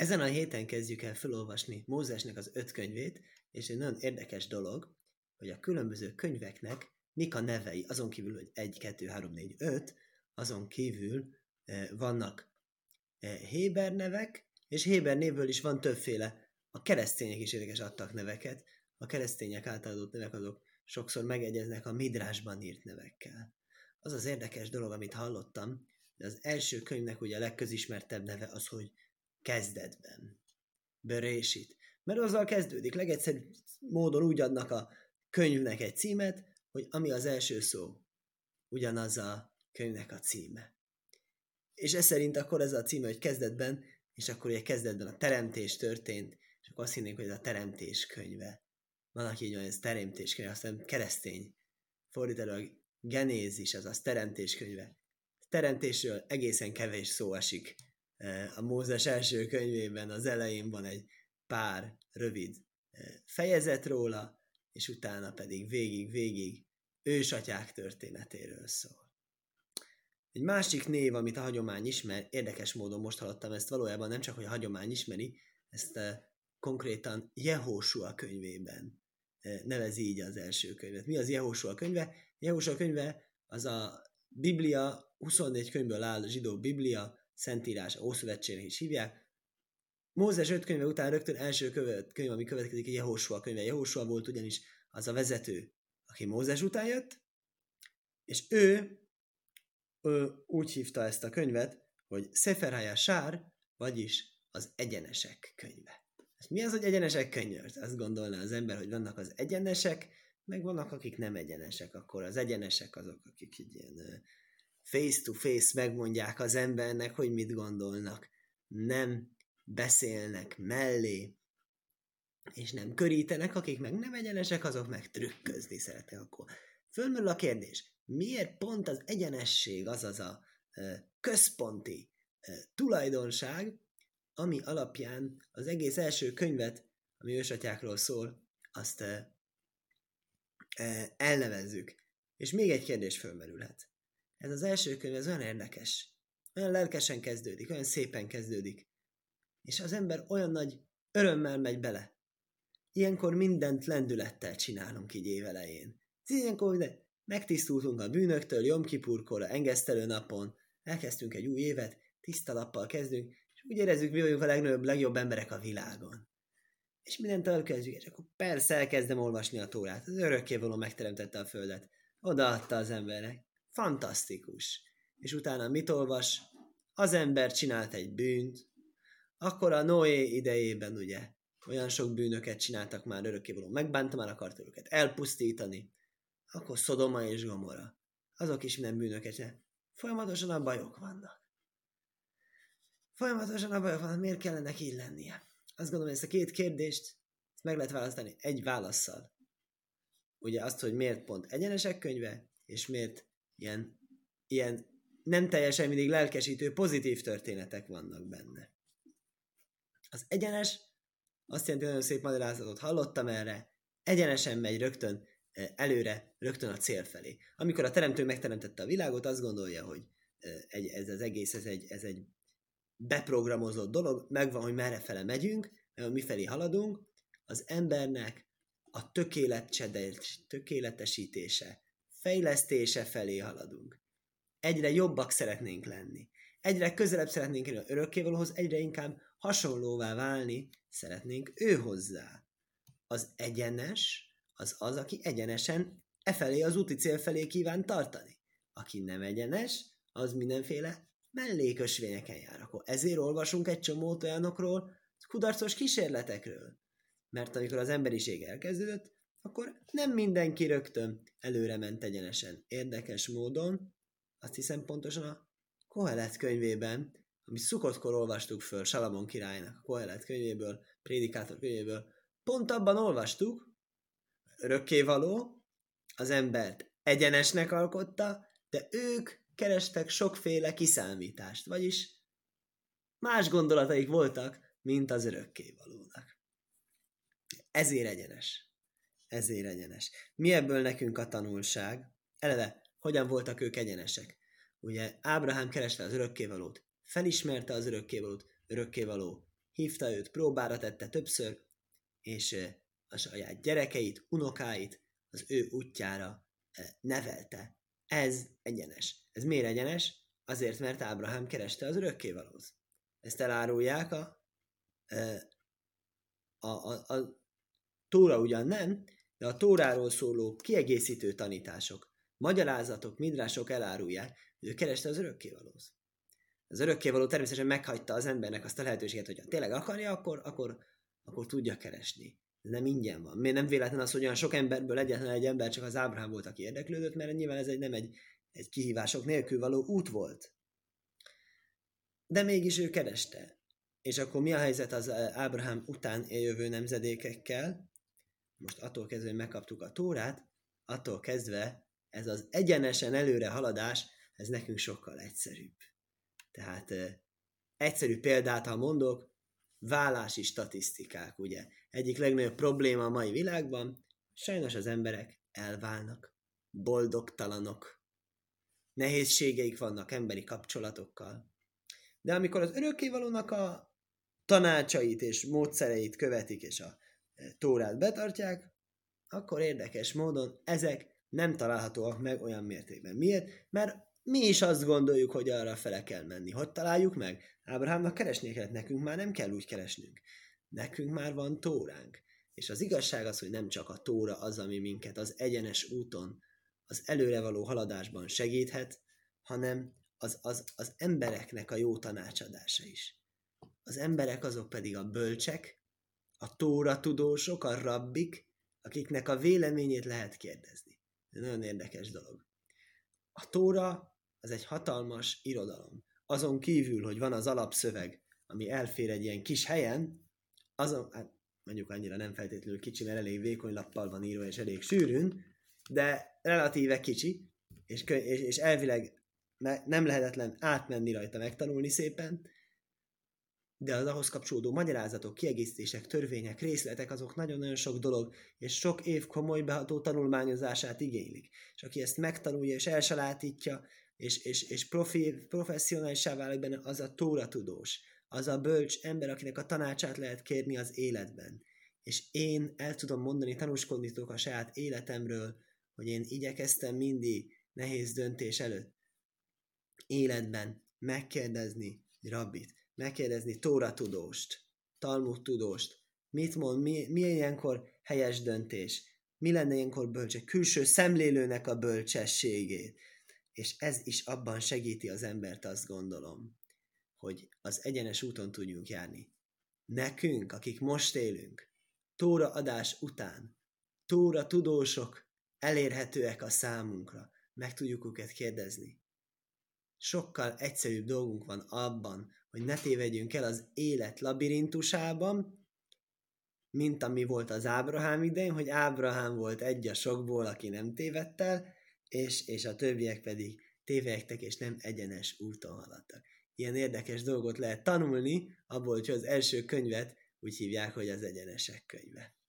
Ezen a héten kezdjük el felolvasni Mózesnek az öt könyvét, és egy nagyon érdekes dolog, hogy a különböző könyveknek mik a nevei, azon kívül, hogy 1, 2, 3, 4, 5, azon kívül eh, vannak eh, Héber nevek, és Héber névből is van többféle. A keresztények is érdekes adtak neveket, a keresztények által adott nevek azok sokszor megegyeznek a Midrásban írt nevekkel. Az az érdekes dolog, amit hallottam, de az első könyvnek ugye a legközismertebb neve az, hogy kezdetben. Berésit. Mert azzal kezdődik. Legegyszerűbb módon úgy adnak a könyvnek egy címet, hogy ami az első szó, ugyanaz a könyvnek a címe. És ez szerint akkor ez a címe, hogy kezdetben, és akkor ugye kezdetben a teremtés történt, és akkor azt hinnénk, hogy ez a teremtés könyve. Van, aki így van, ez teremtés könyve, aztán keresztény. Fordítólag genézis, azaz teremtés könyve. Teremtésről egészen kevés szó esik a Mózes első könyvében az elején van egy pár rövid eh, fejezet róla, és utána pedig végig-végig ősatyák történetéről szól. Egy másik név, amit a hagyomány ismer, érdekes módon most hallottam ezt, valójában nem csak, hogy a hagyomány ismeri, ezt uh, konkrétan Jehósua könyvében nevezi így az első könyvet. Mi az Jehósua könyve? Jehósua könyve az a Biblia, 24 könyvből áll a zsidó Biblia, Szentírás, Ószövetségnek is hívják. Mózes öt könyve után rögtön első követ, könyv, ami következik, a Jehósua könyve. Jehósua volt ugyanis az a vezető, aki Mózes után jött, és ő, ő úgy hívta ezt a könyvet, hogy Seferhája Sár, vagyis az egyenesek könyve. És mi az, hogy egyenesek könyve? Azt gondolná az ember, hogy vannak az egyenesek, meg vannak, akik nem egyenesek. Akkor az egyenesek azok, akik így ilyen face-to-face megmondják az embernek, hogy mit gondolnak. Nem beszélnek mellé, és nem körítenek, akik meg nem egyenesek, azok meg trükközni szeretnek. Akkor fölmerül a kérdés, miért pont az egyenesség, azaz a központi tulajdonság, ami alapján az egész első könyvet, ami ősatyákról szól, azt elnevezzük. És még egy kérdés fölmerülhet. Ez az első könyv, ez olyan érdekes. Olyan lelkesen kezdődik, olyan szépen kezdődik. És az ember olyan nagy örömmel megy bele. Ilyenkor mindent lendülettel csinálunk így évelején. Ilyenkor de megtisztultunk a bűnöktől, Jomkipurkor, a engesztelő napon, elkezdtünk egy új évet, tiszta lappal kezdünk, és úgy érezzük, mi vagyunk a legnagyobb, legjobb emberek a világon. És mindent elkezdjük, és akkor persze elkezdem olvasni a tórát. Az örökkévaló megteremtette a földet. Odaadta az embernek. Fantasztikus. És utána mit olvas? Az ember csinált egy bűnt, akkor a Noé idejében ugye olyan sok bűnöket csináltak már örökkévaló, megbánta már akart őket elpusztítani, akkor Szodoma és Gomora. Azok is minden bűnöket csinál. Folyamatosan a bajok vannak. Folyamatosan a bajok vannak, miért kellene így lennie? Azt gondolom, hogy ezt a két kérdést meg lehet választani egy válaszsal. Ugye azt, hogy miért pont egyenesek könyve, és miért ilyen, ilyen nem teljesen mindig lelkesítő, pozitív történetek vannak benne. Az egyenes azt jelenti, nagyon szép magyarázatot hallottam erre, egyenesen megy rögtön eh, előre, rögtön a cél felé. Amikor a teremtő megteremtette a világot, azt gondolja, hogy eh, egy, ez az egész, ez egy, ez egy beprogramozott dolog, megvan, hogy merre fele megyünk, mert mi felé haladunk, az embernek a tökéletesítése, fejlesztése felé haladunk. Egyre jobbak szeretnénk lenni. Egyre közelebb szeretnénk lenni a örökkévalóhoz, egyre inkább hasonlóvá válni szeretnénk ő hozzá. Az egyenes az az, aki egyenesen e felé az úti cél felé kíván tartani. Aki nem egyenes, az mindenféle mellékösvényeken jár. Akkor ezért olvasunk egy csomót olyanokról, kudarcos kísérletekről. Mert amikor az emberiség elkezdődött, akkor nem mindenki rögtön előre ment egyenesen. Érdekes módon, azt hiszem pontosan a Kohelet könyvében, ami szukottkor olvastuk föl Salamon királynak a Kohelet könyvéből, Prédikátor könyvéből, pont abban olvastuk, örökkévaló, az embert egyenesnek alkotta, de ők kerestek sokféle kiszámítást, vagyis más gondolataik voltak, mint az örökkévalónak. Ezért egyenes ezért egyenes. Mi ebből nekünk a tanulság? Eleve, hogyan voltak ők egyenesek? Ugye Ábrahám kereste az örökkévalót, felismerte az örökkévalót, örökkévaló hívta őt, próbára tette többször, és a saját gyerekeit, unokáit az ő útjára nevelte. Ez egyenes. Ez miért egyenes? Azért, mert Ábrahám kereste az örökkévalót. Ezt elárulják a, a, a, a Tóra ugyan nem, de a Tóráról szóló kiegészítő tanítások, magyarázatok, midrások elárulják, hogy ő kereste az örökkévalót. Az örökkévaló természetesen meghagyta az embernek azt a lehetőséget, hogy ha tényleg akarja, akkor, akkor, akkor tudja keresni. Ez nem ingyen van. Miért nem véletlen az, hogy olyan sok emberből egyetlen egy ember csak az Ábrahám volt, aki érdeklődött, mert nyilván ez egy, nem egy, egy kihívások nélkül való út volt. De mégis ő kereste. És akkor mi a helyzet az Ábrahám után jövő nemzedékekkel? Most attól kezdve, hogy megkaptuk a tórát, attól kezdve ez az egyenesen előre haladás, ez nekünk sokkal egyszerűbb. Tehát egyszerű példát, ha mondok, vállási statisztikák, ugye? Egyik legnagyobb probléma a mai világban, sajnos az emberek elválnak, boldogtalanok, nehézségeik vannak emberi kapcsolatokkal. De amikor az örökkévalónak a tanácsait és módszereit követik, és a tórát betartják, akkor érdekes módon ezek nem találhatóak meg olyan mértékben. Miért? Mert mi is azt gondoljuk, hogy arra fele kell menni. Hogy találjuk meg? Ábrahámnak keresnie kellett, nekünk már nem kell úgy keresnünk. Nekünk már van tóránk. És az igazság az, hogy nem csak a tóra az, ami minket az egyenes úton, az előrevaló haladásban segíthet, hanem az, az, az embereknek a jó tanácsadása is. Az emberek azok pedig a bölcsek, a tóra tudósok, a rabbik, akiknek a véleményét lehet kérdezni. Ez nagyon érdekes dolog. A tóra az egy hatalmas irodalom. Azon kívül, hogy van az alapszöveg, ami elfér egy ilyen kis helyen, azon, hát mondjuk annyira nem feltétlenül kicsi, mert elég vékony lappal van írva, és elég sűrűn, de relatíve kicsi, és, és, és elvileg nem lehetetlen átmenni rajta, megtanulni szépen, de az ahhoz kapcsolódó magyarázatok, kiegészítések, törvények, részletek, azok nagyon-nagyon sok dolog, és sok év komoly beható tanulmányozását igénylik. És aki ezt megtanulja és elsalátítja, és, és, és profi, professzionálisá válik benne, az a tóra tudós, az a bölcs ember, akinek a tanácsát lehet kérni az életben. És én el tudom mondani, tanúskodni tudok a saját életemről, hogy én igyekeztem mindig nehéz döntés előtt életben megkérdezni rabbit, megkérdezni Tóra tudóst, Talmud tudóst, mit mond, mi, mi ilyenkor helyes döntés, mi lenne ilyenkor bölcse, külső szemlélőnek a bölcsességét. És ez is abban segíti az embert, azt gondolom, hogy az egyenes úton tudjunk járni. Nekünk, akik most élünk, Tóra adás után, Tóra tudósok elérhetőek a számunkra, meg tudjuk őket kérdezni. Sokkal egyszerűbb dolgunk van abban, hogy ne tévedjünk el az élet labirintusában, mint ami volt az Ábrahám idején, hogy Ábrahám volt egy a sokból, aki nem tévedt el, és, és a többiek pedig tévegtek, és nem egyenes úton haladtak. Ilyen érdekes dolgot lehet tanulni, abból, hogy az első könyvet úgy hívják, hogy az egyenesek könyve.